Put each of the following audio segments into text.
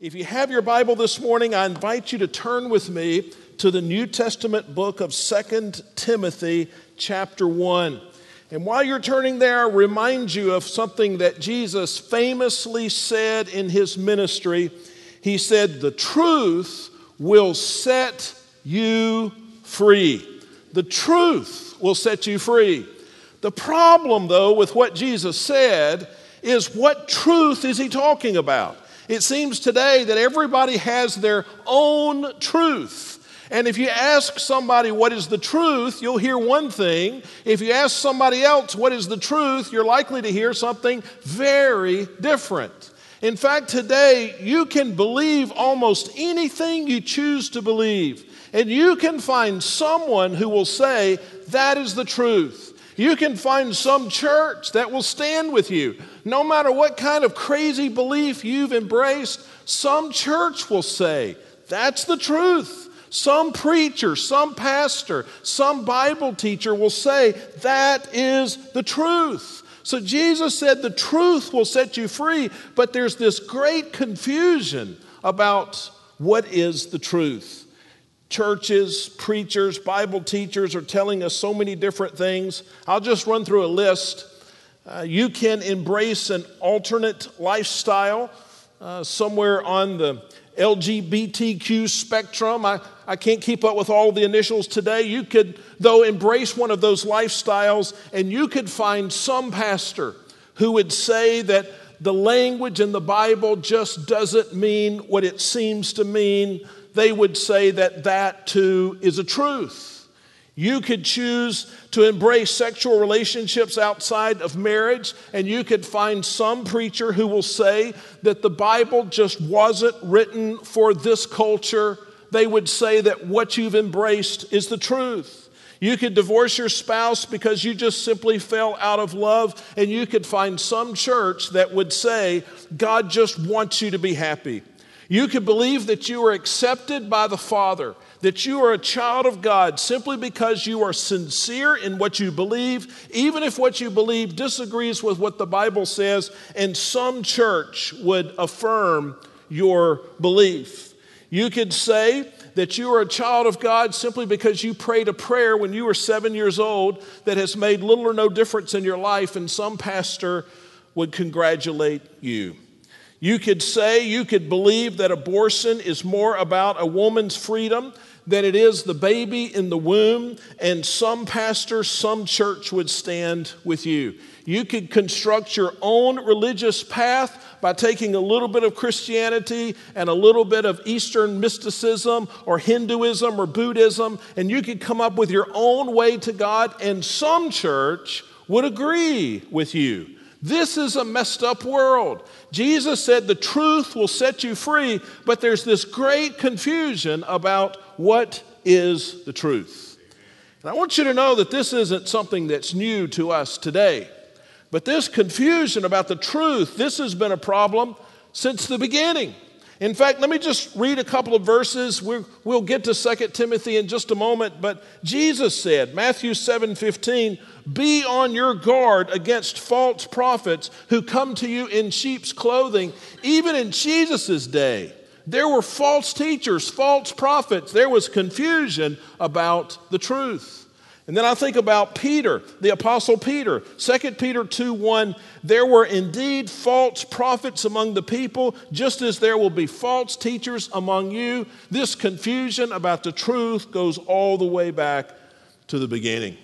If you have your Bible this morning, I invite you to turn with me to the New Testament book of Second Timothy, chapter 1. And while you're turning there, I remind you of something that Jesus famously said in his ministry. He said, The truth will set you free. The truth will set you free. The problem, though, with what Jesus said is what truth is he talking about? It seems today that everybody has their own truth. And if you ask somebody what is the truth, you'll hear one thing. If you ask somebody else what is the truth, you're likely to hear something very different. In fact, today you can believe almost anything you choose to believe, and you can find someone who will say, That is the truth. You can find some church that will stand with you. No matter what kind of crazy belief you've embraced, some church will say, That's the truth. Some preacher, some pastor, some Bible teacher will say, That is the truth. So Jesus said the truth will set you free, but there's this great confusion about what is the truth churches, preachers, Bible teachers are telling us so many different things. I'll just run through a list. Uh, you can embrace an alternate lifestyle uh, somewhere on the LGBTQ spectrum. I, I can't keep up with all the initials today. You could, though, embrace one of those lifestyles, and you could find some pastor who would say that the language in the Bible just doesn't mean what it seems to mean they would say that that too is a truth. You could choose to embrace sexual relationships outside of marriage, and you could find some preacher who will say that the Bible just wasn't written for this culture. They would say that what you've embraced is the truth. You could divorce your spouse because you just simply fell out of love, and you could find some church that would say, God just wants you to be happy. You could believe that you are accepted by the Father, that you are a child of God simply because you are sincere in what you believe, even if what you believe disagrees with what the Bible says, and some church would affirm your belief. You could say that you are a child of God simply because you prayed a prayer when you were seven years old that has made little or no difference in your life, and some pastor would congratulate you. You could say, you could believe that abortion is more about a woman's freedom than it is the baby in the womb, and some pastor, some church would stand with you. You could construct your own religious path by taking a little bit of Christianity and a little bit of Eastern mysticism or Hinduism or Buddhism, and you could come up with your own way to God, and some church would agree with you. This is a messed up world. Jesus said the truth will set you free, but there's this great confusion about what is the truth. And I want you to know that this isn't something that's new to us today. But this confusion about the truth, this has been a problem since the beginning. In fact, let me just read a couple of verses. we will get to 2 Timothy in just a moment. But Jesus said, Matthew 7 15, be on your guard against false prophets who come to you in sheep's clothing. Even in Jesus' day, there were false teachers, false prophets. There was confusion about the truth. And then I think about Peter, the apostle Peter. 2 Peter 2 1, there were indeed false prophets among the people, just as there will be false teachers among you. This confusion about the truth goes all the way back to the beginning.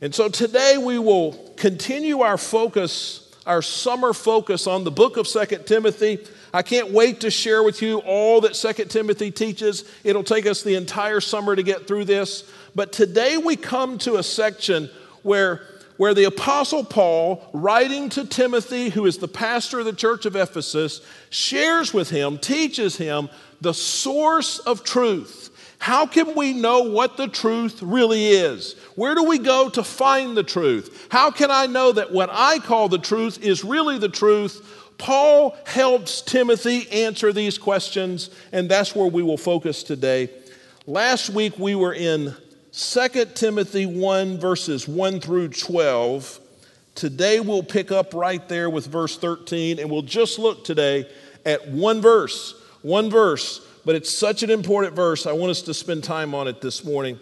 And so today we will continue our focus, our summer focus on the book of 2 Timothy. I can't wait to share with you all that 2 Timothy teaches. It'll take us the entire summer to get through this. But today we come to a section where, where the Apostle Paul, writing to Timothy, who is the pastor of the church of Ephesus, shares with him, teaches him the source of truth. How can we know what the truth really is? Where do we go to find the truth? How can I know that what I call the truth is really the truth? Paul helps Timothy answer these questions, and that's where we will focus today. Last week we were in 2 Timothy 1, verses 1 through 12. Today we'll pick up right there with verse 13, and we'll just look today at one verse. one verse, but it's such an important verse. I want us to spend time on it this morning.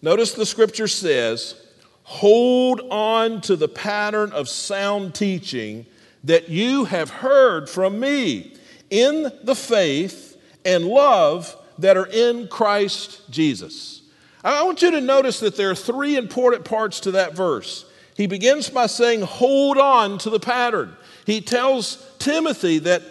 Notice the scripture says, Hold on to the pattern of sound teaching that you have heard from me in the faith and love that are in Christ Jesus. I want you to notice that there are three important parts to that verse. He begins by saying, Hold on to the pattern. He tells Timothy that,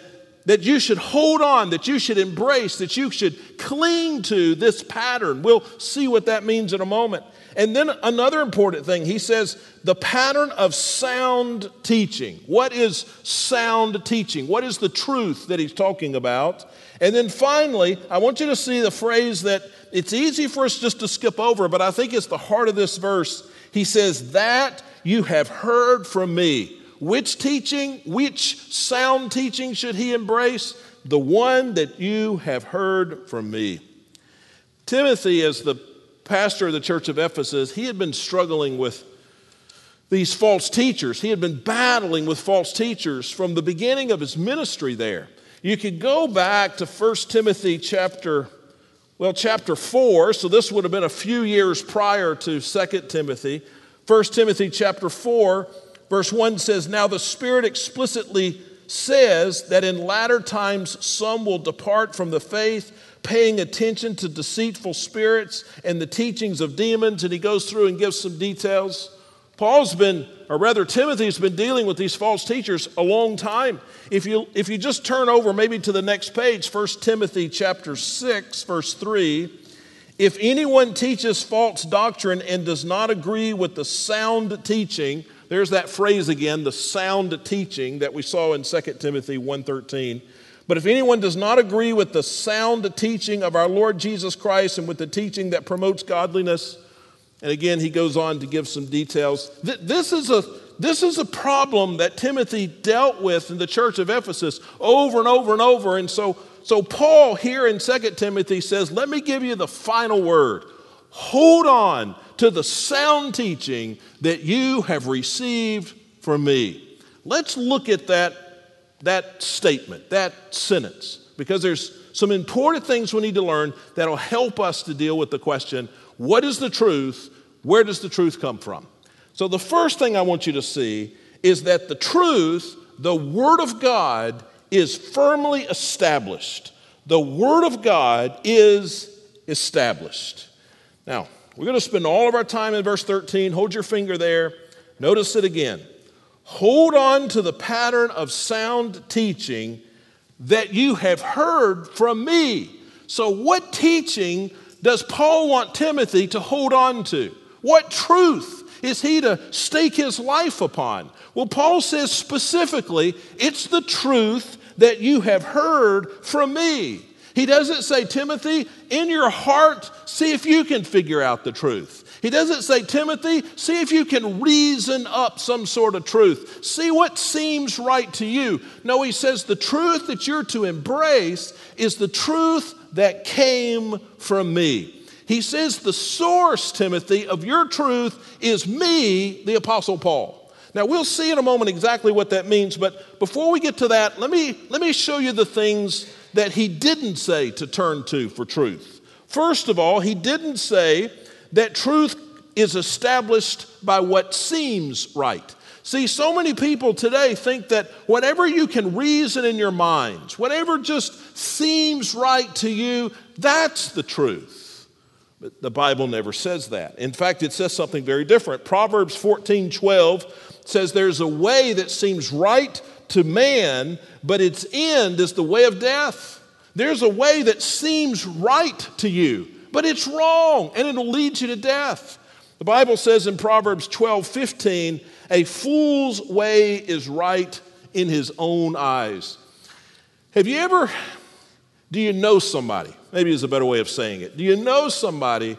that you should hold on, that you should embrace, that you should cling to this pattern. We'll see what that means in a moment. And then another important thing, he says the pattern of sound teaching. What is sound teaching? What is the truth that he's talking about? And then finally, I want you to see the phrase that it's easy for us just to skip over, but I think it's the heart of this verse. He says, That you have heard from me. Which teaching, which sound teaching should he embrace? The one that you have heard from me. Timothy, as the pastor of the church of Ephesus, he had been struggling with these false teachers. He had been battling with false teachers from the beginning of his ministry there. You could go back to 1 Timothy chapter well chapter 4, so this would have been a few years prior to 2 Timothy. 1 Timothy chapter 4 verse 1 says, "Now the Spirit explicitly says that in latter times some will depart from the faith, paying attention to deceitful spirits and the teachings of demons. And he goes through and gives some details. Paul's been, or rather, Timothy's been dealing with these false teachers a long time. If you, if you just turn over maybe to the next page, 1 Timothy chapter 6, verse 3. If anyone teaches false doctrine and does not agree with the sound teaching, there's that phrase again, the sound teaching that we saw in 2 Timothy 1:13. But if anyone does not agree with the sound teaching of our Lord Jesus Christ and with the teaching that promotes godliness, and again he goes on to give some details. This is a this is a problem that Timothy dealt with in the church of Ephesus over and over and over. And so, so Paul here in 2 Timothy says, Let me give you the final word. Hold on to the sound teaching that you have received from me. Let's look at that that statement, that sentence, because there's some important things we need to learn that'll help us to deal with the question what is the truth? Where does the truth come from? So, the first thing I want you to see is that the truth, the Word of God, is firmly established. The Word of God is established. Now, we're going to spend all of our time in verse 13. Hold your finger there. Notice it again. Hold on to the pattern of sound teaching that you have heard from me. So, what teaching does Paul want Timothy to hold on to? What truth is he to stake his life upon? Well, Paul says specifically, it's the truth that you have heard from me. He doesn't say, Timothy, in your heart, see if you can figure out the truth. He doesn't say, Timothy, see if you can reason up some sort of truth. See what seems right to you. No, he says the truth that you're to embrace is the truth that came from me. He says the source, Timothy, of your truth is me, the Apostle Paul. Now we'll see in a moment exactly what that means, but before we get to that, let me, let me show you the things that he didn't say to turn to for truth. First of all, he didn't say that truth is established by what seems right. See, so many people today think that whatever you can reason in your minds, whatever just seems right to you, that's the truth. But the Bible never says that. In fact, it says something very different. Proverbs 14 12 says, There's a way that seems right to man, but its end is the way of death. There's a way that seems right to you, but it's wrong and it'll lead you to death. The Bible says in Proverbs 12 15, a fool's way is right in his own eyes. Have you ever, do you know somebody? Maybe is a better way of saying it. Do you know somebody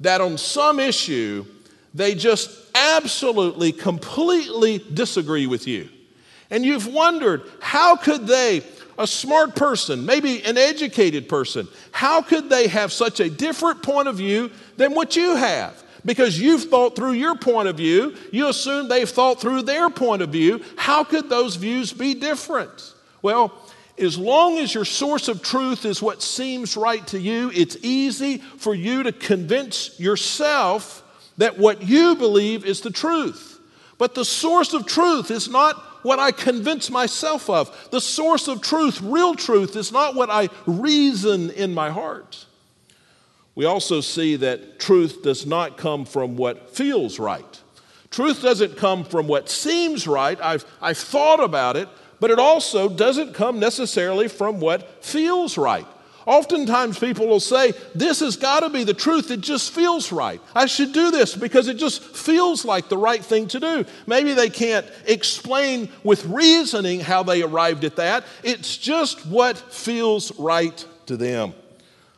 that on some issue they just absolutely, completely disagree with you? And you've wondered, how could they a smart person, maybe an educated person, how could they have such a different point of view than what you have? Because you've thought through your point of view, you assume they've thought through their point of view. How could those views be different? Well, as long as your source of truth is what seems right to you, it's easy for you to convince yourself that what you believe is the truth. But the source of truth is not what I convince myself of. The source of truth, real truth, is not what I reason in my heart. We also see that truth does not come from what feels right. Truth doesn't come from what seems right. I've, I've thought about it, but it also doesn't come necessarily from what feels right. Oftentimes, people will say, This has got to be the truth. It just feels right. I should do this because it just feels like the right thing to do. Maybe they can't explain with reasoning how they arrived at that. It's just what feels right to them.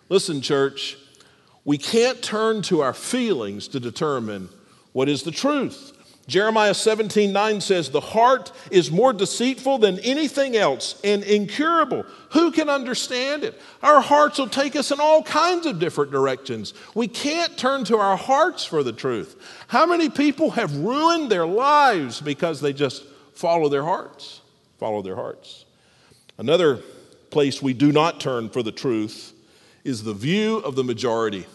Listen, church, we can't turn to our feelings to determine what is the truth. Jeremiah 17, 9 says, The heart is more deceitful than anything else and incurable. Who can understand it? Our hearts will take us in all kinds of different directions. We can't turn to our hearts for the truth. How many people have ruined their lives because they just follow their hearts? Follow their hearts. Another place we do not turn for the truth is the view of the majority.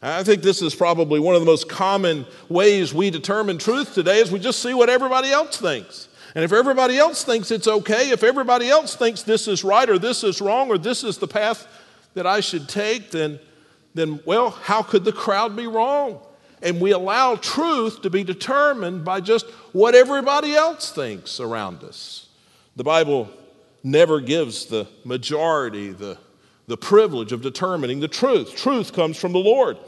I think this is probably one of the most common ways we determine truth today is we just see what everybody else thinks. And if everybody else thinks it's okay, if everybody else thinks this is right or this is wrong or this is the path that I should take, then, then well, how could the crowd be wrong? And we allow truth to be determined by just what everybody else thinks around us. The Bible never gives the majority the the privilege of determining the truth. Truth comes from the Lord.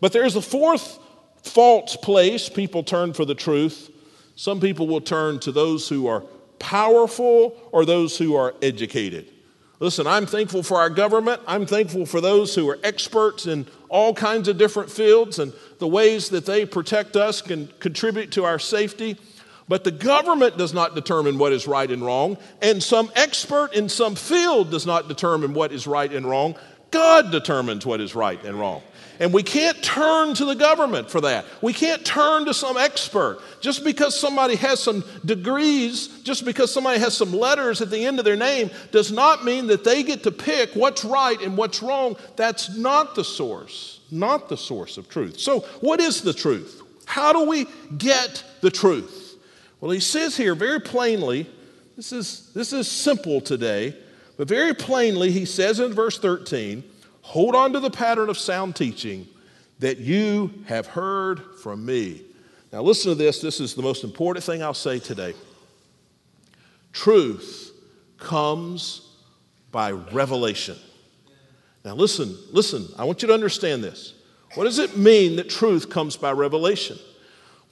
But there's a fourth false place people turn for the truth. Some people will turn to those who are powerful or those who are educated. Listen, I'm thankful for our government. I'm thankful for those who are experts in all kinds of different fields and the ways that they protect us can contribute to our safety. But the government does not determine what is right and wrong, and some expert in some field does not determine what is right and wrong. God determines what is right and wrong. And we can't turn to the government for that. We can't turn to some expert. Just because somebody has some degrees, just because somebody has some letters at the end of their name, does not mean that they get to pick what's right and what's wrong. That's not the source, not the source of truth. So, what is the truth? How do we get the truth? Well, he says here very plainly, this is, this is simple today, but very plainly, he says in verse 13, hold on to the pattern of sound teaching that you have heard from me. Now, listen to this. This is the most important thing I'll say today. Truth comes by revelation. Now, listen, listen, I want you to understand this. What does it mean that truth comes by revelation?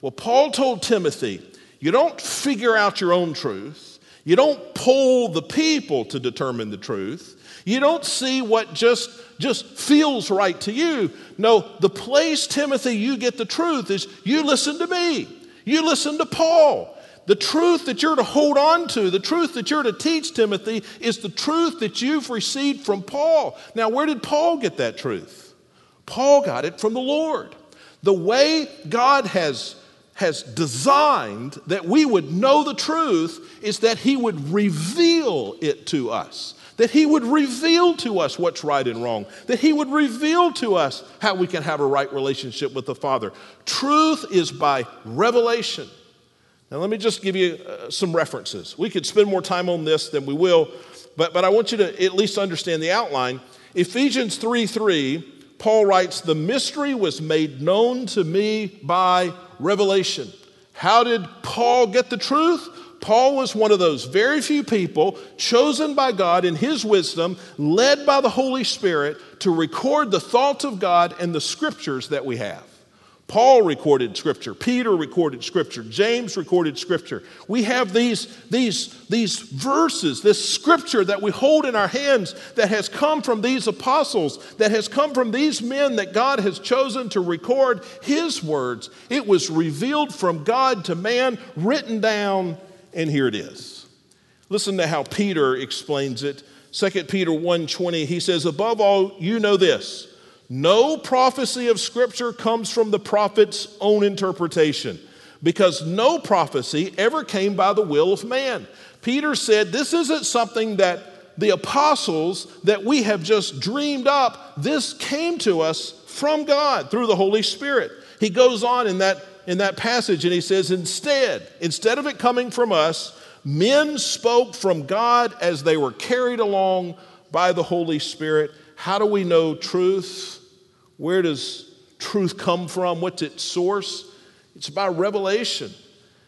Well, Paul told Timothy, you don't figure out your own truth. You don't pull the people to determine the truth. You don't see what just, just feels right to you. No, the place, Timothy, you get the truth is you listen to me. You listen to Paul. The truth that you're to hold on to, the truth that you're to teach, Timothy, is the truth that you've received from Paul. Now, where did Paul get that truth? Paul got it from the Lord. The way God has has designed that we would know the truth is that He would reveal it to us. That He would reveal to us what's right and wrong. That He would reveal to us how we can have a right relationship with the Father. Truth is by revelation. Now, let me just give you uh, some references. We could spend more time on this than we will, but, but I want you to at least understand the outline. Ephesians 3 3, Paul writes, The mystery was made known to me by revelation. How did Paul get the truth? Paul was one of those very few people chosen by God in his wisdom, led by the Holy Spirit to record the thoughts of God and the scriptures that we have. Paul recorded scripture, Peter recorded scripture, James recorded scripture. We have these, these, these verses, this scripture that we hold in our hands that has come from these apostles, that has come from these men that God has chosen to record his words. It was revealed from God to man, written down, and here it is. Listen to how Peter explains it. 2 Peter 1:20 he says above all you know this no prophecy of Scripture comes from the prophet's own interpretation because no prophecy ever came by the will of man. Peter said this isn't something that the apostles that we have just dreamed up, this came to us from God through the Holy Spirit. He goes on in that, in that passage and he says, Instead, instead of it coming from us, men spoke from God as they were carried along by the Holy Spirit. How do we know truth? Where does truth come from? What's its source? It's by revelation.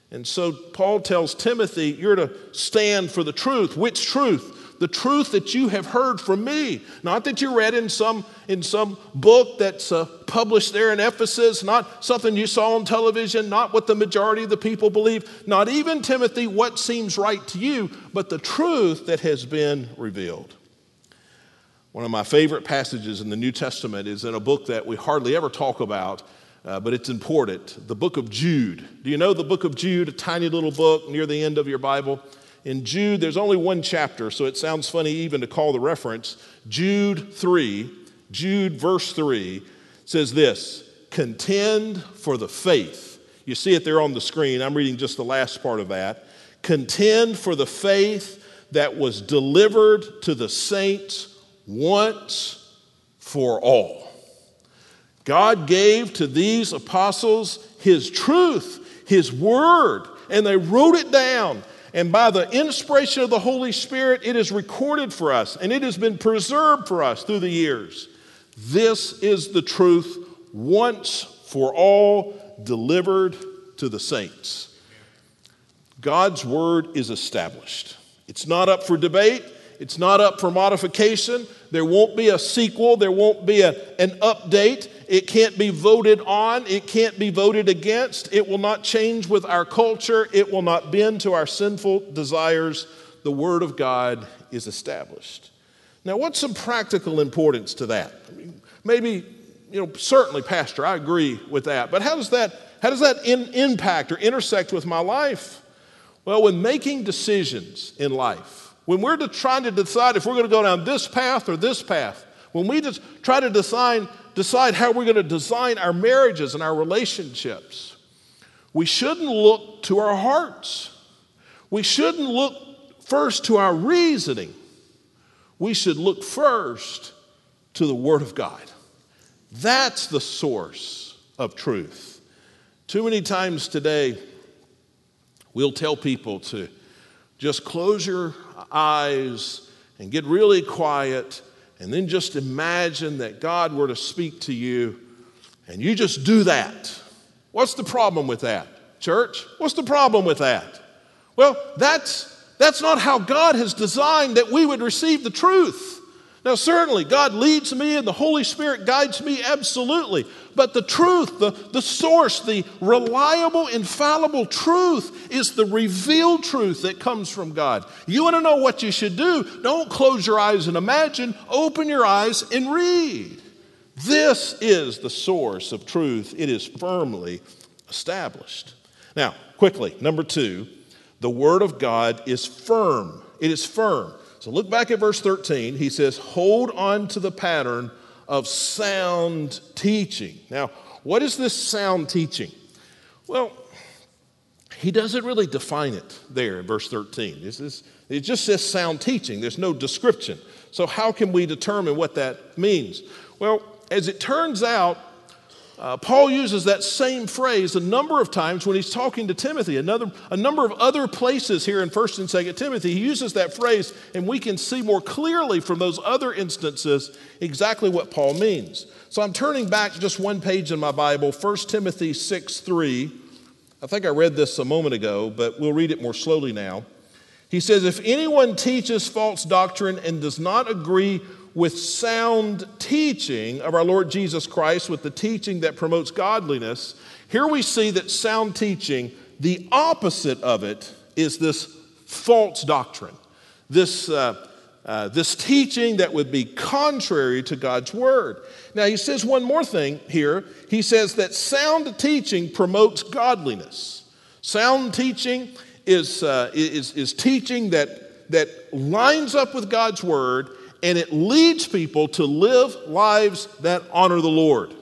And so Paul tells Timothy, You're to stand for the truth. Which truth? the truth that you have heard from me. Not that you read in some, in some book that's uh, published there in Ephesus, not something you saw on television, not what the majority of the people believe, not even, Timothy, what seems right to you, but the truth that has been revealed. One of my favorite passages in the New Testament is in a book that we hardly ever talk about. Uh, but it's important. The book of Jude. Do you know the book of Jude, a tiny little book near the end of your Bible? in Jude, there's only one chapter, so it sounds funny even to call the reference. Jude 3, Jude verse 3 says this Contend for the faith. You see it there on the screen. I'm reading just the last part of that. Contend for the faith that was delivered to the saints once for all. God gave to these apostles His truth, His word, and they wrote it down and by the inspiration of the Holy Spirit, it is recorded for us and it has been preserved for us through the years. This is the truth once for all delivered to the saints. God's word is established. It's not up for debate, it's not up for modification. There won't be a sequel, there won't be a, an update. It can't be voted on, it can't be voted against. It will not change with our culture, it will not bend to our sinful desires. The Word of God is established. Now, what's some practical importance to that? I mean, maybe, you know, certainly, Pastor, I agree with that. But how does that, how does that in, impact or intersect with my life? Well, when making decisions in life, when we're trying to decide if we're going to go down this path or this path, when we just try to decide, decide how we're going to design our marriages and our relationships, we shouldn't look to our hearts. We shouldn't look first to our reasoning. We should look first to the Word of God. That's the source of truth. Too many times today, we'll tell people to just close your eyes and get really quiet and then just imagine that God were to speak to you and you just do that. What's the problem with that, church? What's the problem with that? Well, that's, that's not how God has designed that we would receive the truth. Now, certainly, God leads me and the Holy Spirit guides me absolutely. But the truth, the, the source, the reliable, infallible truth is the revealed truth that comes from God. You want to know what you should do? Don't close your eyes and imagine, open your eyes and read. This is the source of truth, it is firmly established. Now, quickly, number two, the Word of God is firm. It is firm. So look back at verse 13. He says, Hold on to the pattern of sound teaching. Now, what is this sound teaching? Well, he doesn't really define it there in verse 13. This is, it just says sound teaching, there's no description. So, how can we determine what that means? Well, as it turns out, uh, Paul uses that same phrase a number of times when he's talking to Timothy. Another, a number of other places here in 1st and 2nd Timothy, he uses that phrase, and we can see more clearly from those other instances exactly what Paul means. So I'm turning back just one page in my Bible, 1 Timothy 6 3. I think I read this a moment ago, but we'll read it more slowly now. He says, If anyone teaches false doctrine and does not agree with sound teaching of our Lord Jesus Christ, with the teaching that promotes godliness, here we see that sound teaching, the opposite of it, is this false doctrine, this, uh, uh, this teaching that would be contrary to God's word. Now, he says one more thing here. He says that sound teaching promotes godliness. Sound teaching is, uh, is, is teaching that, that lines up with God's word and it leads people to live lives that honor the Lord.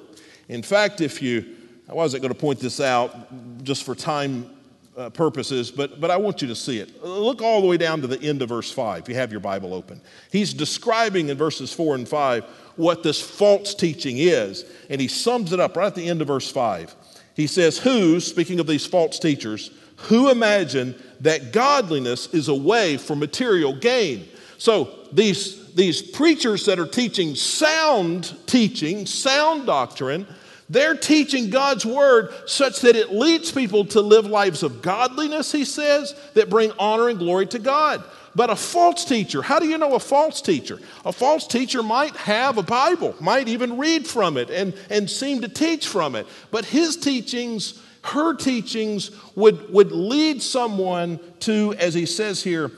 In fact, if you, I wasn't going to point this out just for time uh, purposes, but, but I want you to see it. Look all the way down to the end of verse 5. If You have your Bible open. He's describing in verses 4 and 5 what this false teaching is, and he sums it up right at the end of verse 5. He says, Who, speaking of these false teachers, who imagine that godliness is a way for material gain? So these, these preachers that are teaching sound teaching, sound doctrine, they're teaching God's word such that it leads people to live lives of godliness, he says, that bring honor and glory to God. But a false teacher, how do you know a false teacher? A false teacher might have a Bible, might even read from it and, and seem to teach from it. But his teachings, her teachings, would, would lead someone to, as he says here,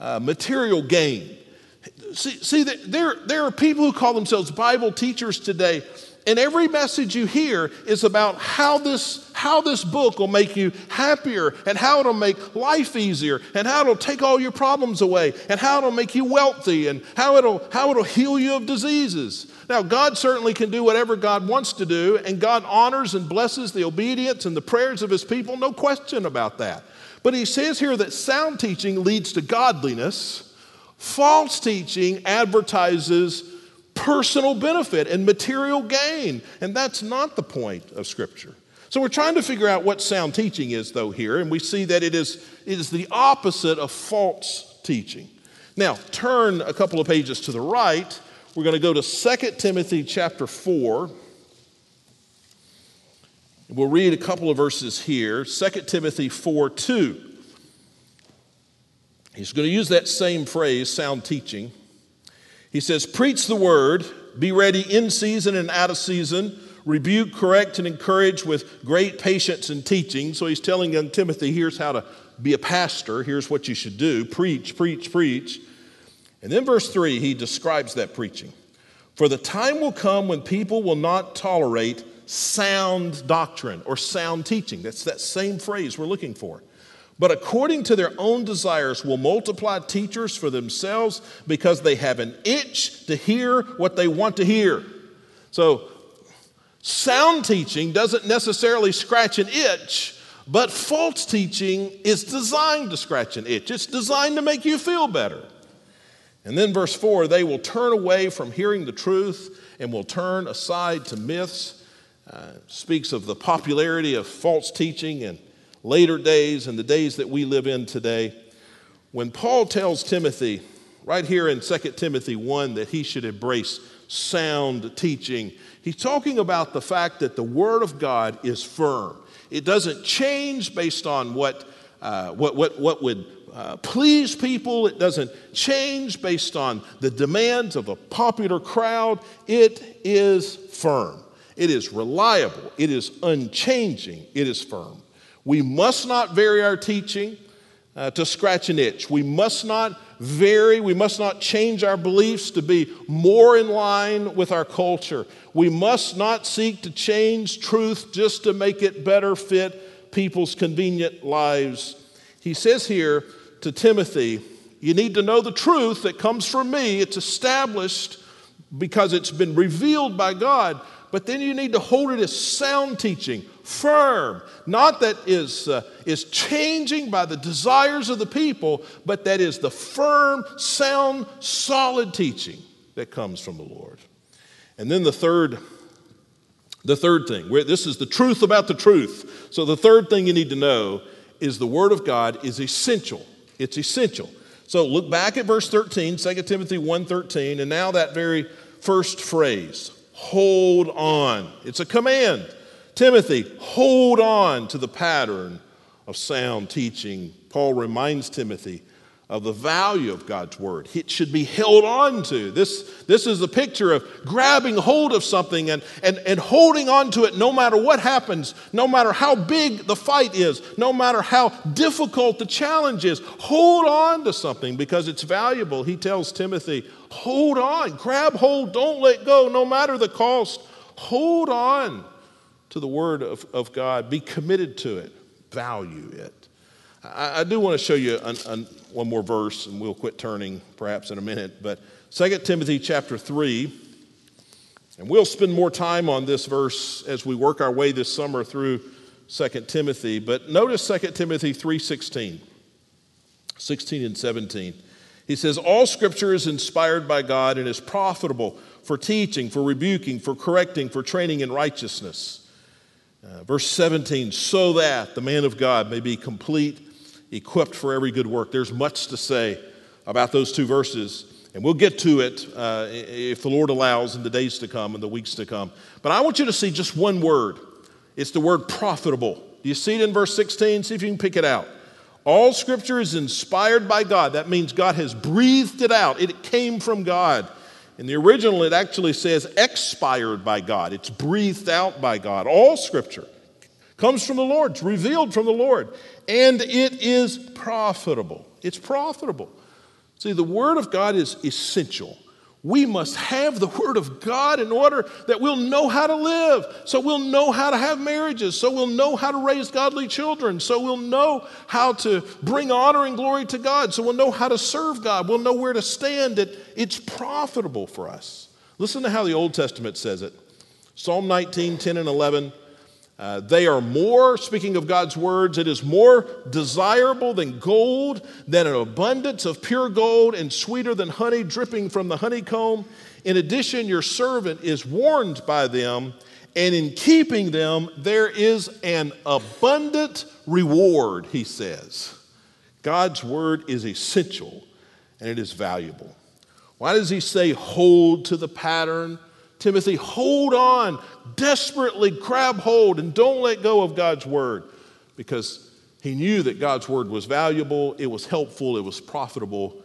uh, material gain. See, see there, there are people who call themselves Bible teachers today and every message you hear is about how this, how this book will make you happier and how it'll make life easier and how it'll take all your problems away and how it'll make you wealthy and how it'll, how it'll heal you of diseases. Now, God certainly can do whatever God wants to do, and God honors and blesses the obedience and the prayers of his people, no question about that. But he says here that sound teaching leads to godliness, false teaching advertises personal benefit and material gain. And that's not the point of Scripture. So we're trying to figure out what sound teaching is, though, here, and we see that it is, it is the opposite of false teaching. Now, turn a couple of pages to the right. We're going to go to 2 Timothy chapter 4. We'll read a couple of verses here 2 Timothy 4 2. He's going to use that same phrase, sound teaching. He says, Preach the word, be ready in season and out of season, rebuke, correct, and encourage with great patience and teaching. So he's telling young Timothy, here's how to be a pastor, here's what you should do preach, preach, preach. And then verse 3, he describes that preaching. For the time will come when people will not tolerate sound doctrine or sound teaching. That's that same phrase we're looking for but according to their own desires will multiply teachers for themselves because they have an itch to hear what they want to hear. So, sound teaching doesn't necessarily scratch an itch, but false teaching is designed to scratch an itch. It's designed to make you feel better. And then, verse 4 they will turn away from hearing the truth and will turn aside to myths. Uh, speaks of the popularity of false teaching and later days and the days that we live in today, when Paul tells Timothy, right here in 2 Timothy 1, that he should embrace sound teaching, he's talking about the fact that the Word of God is firm. It doesn't change based on what, uh, what, what, what would uh, please people. It doesn't change based on the demands of a popular crowd. It is firm. It is reliable. It is unchanging. It is firm. We must not vary our teaching uh, to scratch an itch. We must not vary, we must not change our beliefs to be more in line with our culture. We must not seek to change truth just to make it better fit people's convenient lives. He says here to Timothy, You need to know the truth that comes from me. It's established because it's been revealed by God, but then you need to hold it as sound teaching firm, not that is, uh, is changing by the desires of the people, but that is the firm, sound, solid teaching that comes from the Lord. And then the third, the third thing, where this is the truth about the truth. So the third thing you need to know is the Word of God is essential. It's essential. So look back at verse 13, 2 Timothy 1:13, and now that very first phrase, hold on. It's a command. Timothy, hold on to the pattern of sound teaching. Paul reminds Timothy of the value of God's word. It should be held on to. This, this is a picture of grabbing hold of something and, and, and holding on to it no matter what happens, no matter how big the fight is, no matter how difficult the challenge is. Hold on to something because it's valuable. He tells Timothy, hold on, grab hold, don't let go, no matter the cost. Hold on to the Word of, of God, be committed to it, value it. I, I do want to show you an, an, one more verse, and we'll quit turning perhaps in a minute. But 2 Timothy chapter 3, and we'll spend more time on this verse as we work our way this summer through 2 Timothy, but notice 2 Timothy 3:16. 16 and 17. He says, All scripture is inspired by God and is profitable for teaching, for rebuking, for correcting, for training in righteousness. Uh, verse 17, so that the man of God may be complete, equipped for every good work. There's much to say about those two verses, and we'll get to it uh, if the Lord allows in the days to come and the weeks to come. But I want you to see just one word it's the word profitable. Do you see it in verse 16? See if you can pick it out. All scripture is inspired by God. That means God has breathed it out, it came from God. In the original, it actually says expired by God. It's breathed out by God. All scripture comes from the Lord, it's revealed from the Lord, and it is profitable. It's profitable. See, the Word of God is essential we must have the Word of God in order that we'll know how to live. So we'll know how to have marriages. So we'll know how to raise godly children. So we'll know how to bring honor and glory to God. So we'll know how to serve God. We'll know where to stand. That it's profitable for us. Listen to how the Old Testament says it Psalm 19, 10, and 11. Uh, they are more, speaking of God's words, it is more desirable than gold, than an abundance of pure gold, and sweeter than honey dripping from the honeycomb. In addition, your servant is warned by them, and in keeping them, there is an abundant reward, he says. God's word is essential and it is valuable. Why does he say, hold to the pattern? Timothy, hold on, desperately grab hold, and don't let go of God's word because he knew that God's word was valuable, it was helpful, it was profitable,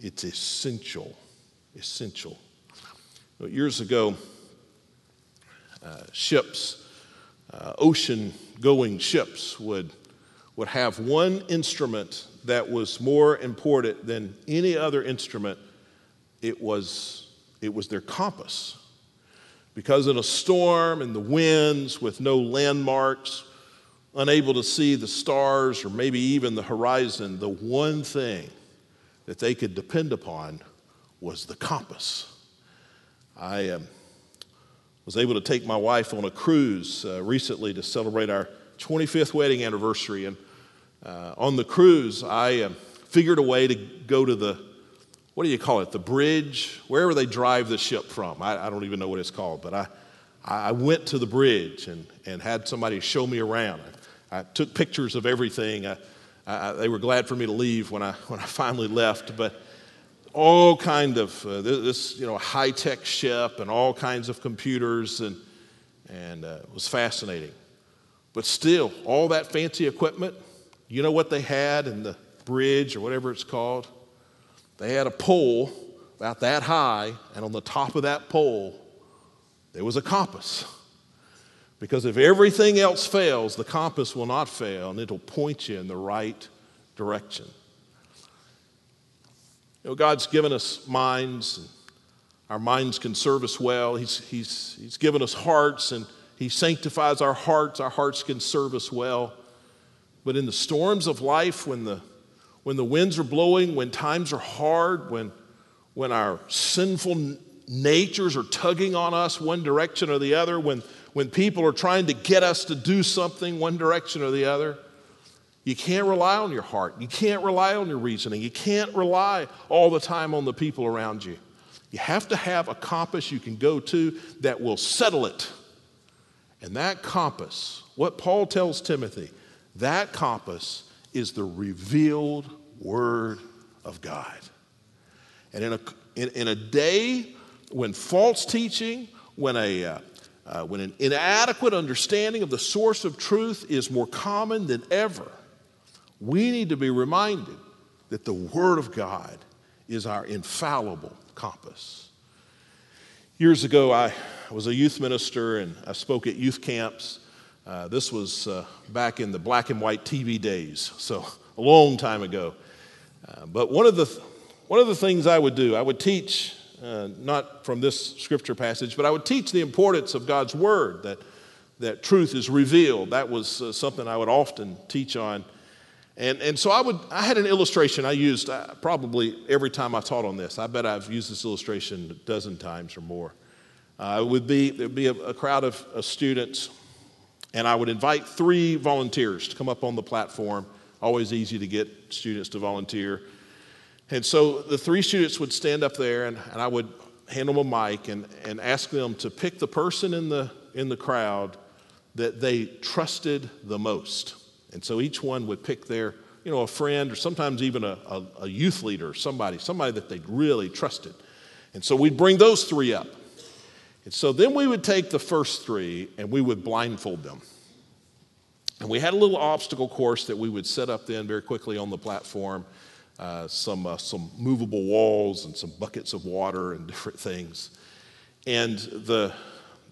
it's essential. Essential. Years ago, uh, ships, uh, ocean going ships, would, would have one instrument that was more important than any other instrument. It was, it was their compass. Because in a storm and the winds with no landmarks, unable to see the stars or maybe even the horizon, the one thing that they could depend upon was the compass. I um, was able to take my wife on a cruise uh, recently to celebrate our 25th wedding anniversary. And uh, on the cruise, I uh, figured a way to go to the what do you call it? The bridge, wherever they drive the ship from. I, I don't even know what it's called, but I, I went to the bridge and, and had somebody show me around. I, I took pictures of everything. I, I, they were glad for me to leave when I, when I finally left, but all kind of uh, this, you know high tech ship and all kinds of computers and and uh, it was fascinating. But still, all that fancy equipment, you know what they had in the bridge or whatever it's called? They had a pole about that high, and on the top of that pole, there was a compass. Because if everything else fails, the compass will not fail, and it'll point you in the right direction. You know, God's given us minds, and our minds can serve us well. He's, he's, he's given us hearts, and He sanctifies our hearts. Our hearts can serve us well. But in the storms of life, when the when the winds are blowing, when times are hard, when, when our sinful natures are tugging on us one direction or the other, when, when people are trying to get us to do something one direction or the other, you can't rely on your heart. You can't rely on your reasoning. You can't rely all the time on the people around you. You have to have a compass you can go to that will settle it. And that compass, what Paul tells Timothy, that compass is the revealed Word of God. And in a, in, in a day when false teaching, when, a, uh, uh, when an inadequate understanding of the source of truth is more common than ever, we need to be reminded that the Word of God is our infallible compass. Years ago, I was a youth minister and I spoke at youth camps. Uh, this was uh, back in the black and white TV days, so a long time ago. Uh, but one of, the, one of the things I would do, I would teach, uh, not from this scripture passage, but I would teach the importance of God's word, that, that truth is revealed. That was uh, something I would often teach on. And, and so I, would, I had an illustration I used probably every time I taught on this. I bet I've used this illustration a dozen times or more. it would be, there'd be a, a crowd of, of students And I would invite three volunteers to come up on the platform. Always easy to get students to volunteer. And so the three students would stand up there, and, and I would hand them a mic and, and ask them to pick the person in the, in the crowd that they trusted the most. And so each one would pick their, you know, a friend or sometimes even a, a, a youth leader, somebody, somebody that they really trusted. And so we'd bring those three up. And so then we would take the first three and we would blindfold them. And we had a little obstacle course that we would set up then very quickly on the platform. Uh, some, uh, some movable walls and some buckets of water and different things. And the,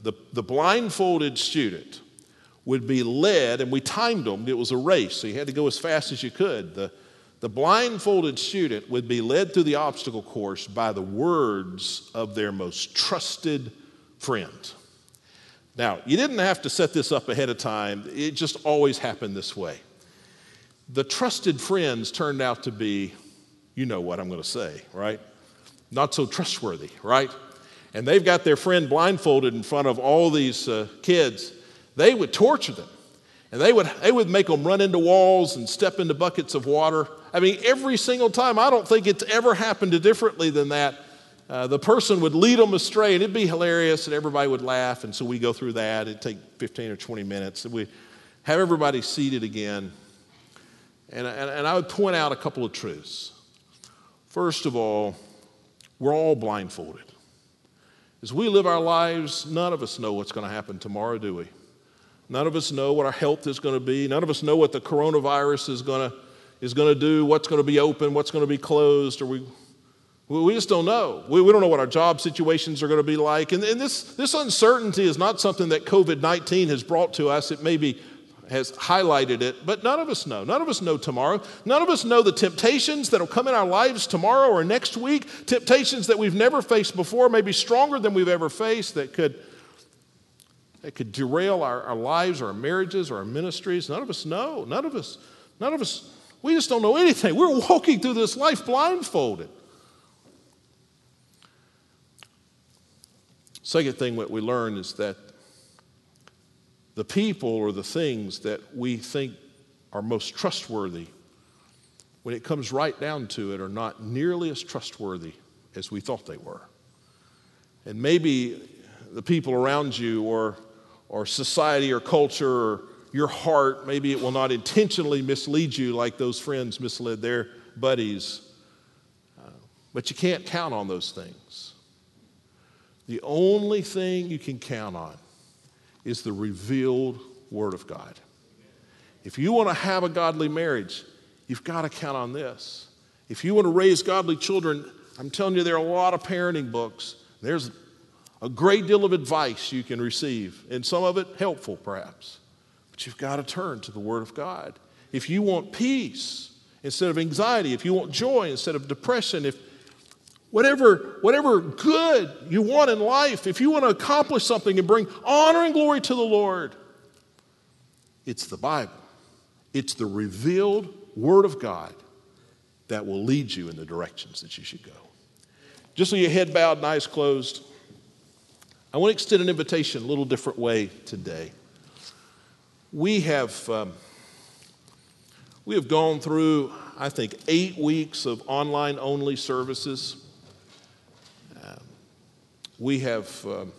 the, the blindfolded student would be led, and we timed them. It was a race, so you had to go as fast as you could. The, the blindfolded student would be led through the obstacle course by the words of their most trusted friend. Now, you didn't have to set this up ahead of time, it just always happened this way. The trusted friends turned out to be, you know what I'm going to say, right? Not so trustworthy, right? And they've got their friend blindfolded in front of all these uh, kids they would torture them. And they would, they would make them run into walls and step into buckets of water. I mean, every single time. I don't think it's ever happened differently than that. Uh, the person would lead them astray, and it'd be hilarious, and everybody would laugh. And so we go through that. It'd take 15 or 20 minutes. And we have everybody seated again. And, and, and I would point out a couple of truths. First of all, we're all blindfolded. As we live our lives, none of us know what's going to happen tomorrow, do we? None of us know what our health is going to be. None of us know what the coronavirus is going to, is going to do, what's going to be open, what's going to be closed, or we, we just don't know. We, don't know what our job situations are going to be like. And, and this, this uncertainty is not something that COVID 19 has brought to us. It maybe has highlighted it, but none of us know. None of us know tomorrow. None of us know the temptations that will come in our lives tomorrow or next week, temptations that we've never faced before, maybe stronger than we've ever faced, that could it could derail our, our lives, or our marriages, or our ministries. None of us know. None of us, none of us, we just don't know anything. We're walking through this life blindfolded. Second thing what we learn is that the people or the things that we think are most trustworthy, when it comes right down to it, are not nearly as trustworthy as we thought they were. And maybe the people around you or or society or culture or your heart, maybe it will not intentionally mislead you like those friends misled their buddies. Uh, but you can't count on those things. The only thing you can count on is the revealed Word of God. If you want to have a godly marriage, you've got to count on this. If you want to raise godly children, I'm telling you, there are a lot of parenting books. There's a great deal of advice you can receive, and some of it helpful perhaps. But you've got to turn to the Word of God. If you want peace instead of anxiety, if you want joy instead of depression, if whatever, whatever good you want in life, if you want to accomplish something and bring honor and glory to the Lord, it's the Bible. It's the revealed Word of God that will lead you in the directions that you should go. Just so your head bowed and eyes closed. I want to extend an invitation a little different way today. We have, um, we have gone through, I think, eight weeks of online only services. Uh, we have um,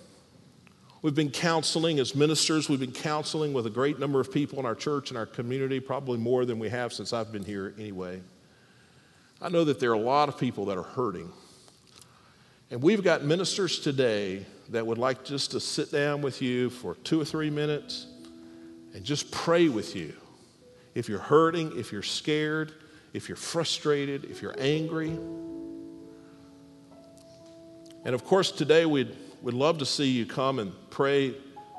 we've been counseling as ministers. We've been counseling with a great number of people in our church and our community, probably more than we have since I've been here anyway. I know that there are a lot of people that are hurting. And we've got ministers today that would like just to sit down with you for two or three minutes and just pray with you. If you're hurting, if you're scared, if you're frustrated, if you're angry. And of course, today we'd, we'd love to see you come and pray,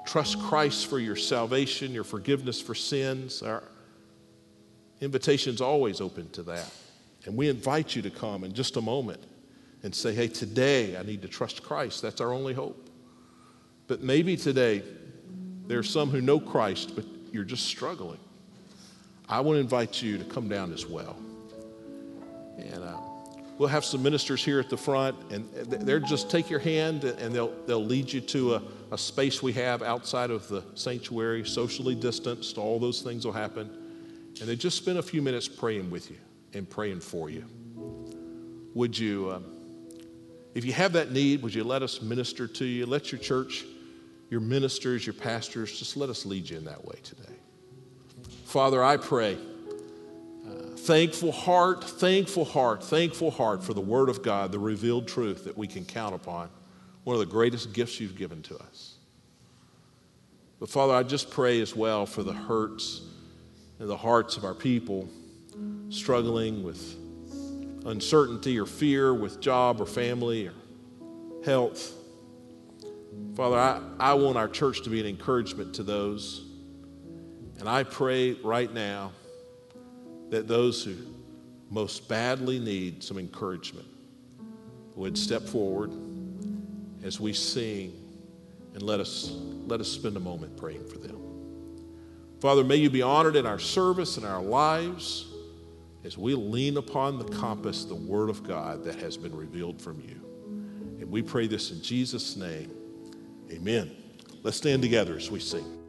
trust Christ for your salvation, your forgiveness for sins. Our invitation's always open to that. And we invite you to come in just a moment and say, hey, today I need to trust Christ. That's our only hope. But maybe today there are some who know Christ, but you're just struggling. I want to invite you to come down as well. And uh, we'll have some ministers here at the front, and they're just take your hand and they'll, they'll lead you to a, a space we have outside of the sanctuary, socially distanced. All those things will happen. And they just spend a few minutes praying with you and praying for you. Would you, um, if you have that need, would you let us minister to you? Let your church, your ministers, your pastors, just let us lead you in that way today. Father, I pray thankful heart, thankful heart, thankful heart for the Word of God, the revealed truth that we can count upon. One of the greatest gifts you've given to us. But Father, I just pray as well for the hurts and the hearts of our people struggling with uncertainty or fear with job or family or health. Father, I, I want our church to be an encouragement to those. And I pray right now that those who most badly need some encouragement would step forward as we sing and let us let us spend a moment praying for them. Father, may you be honored in our service and our lives as we lean upon the compass, the Word of God that has been revealed from you. And we pray this in Jesus' name. Amen. Let's stand together as we sing.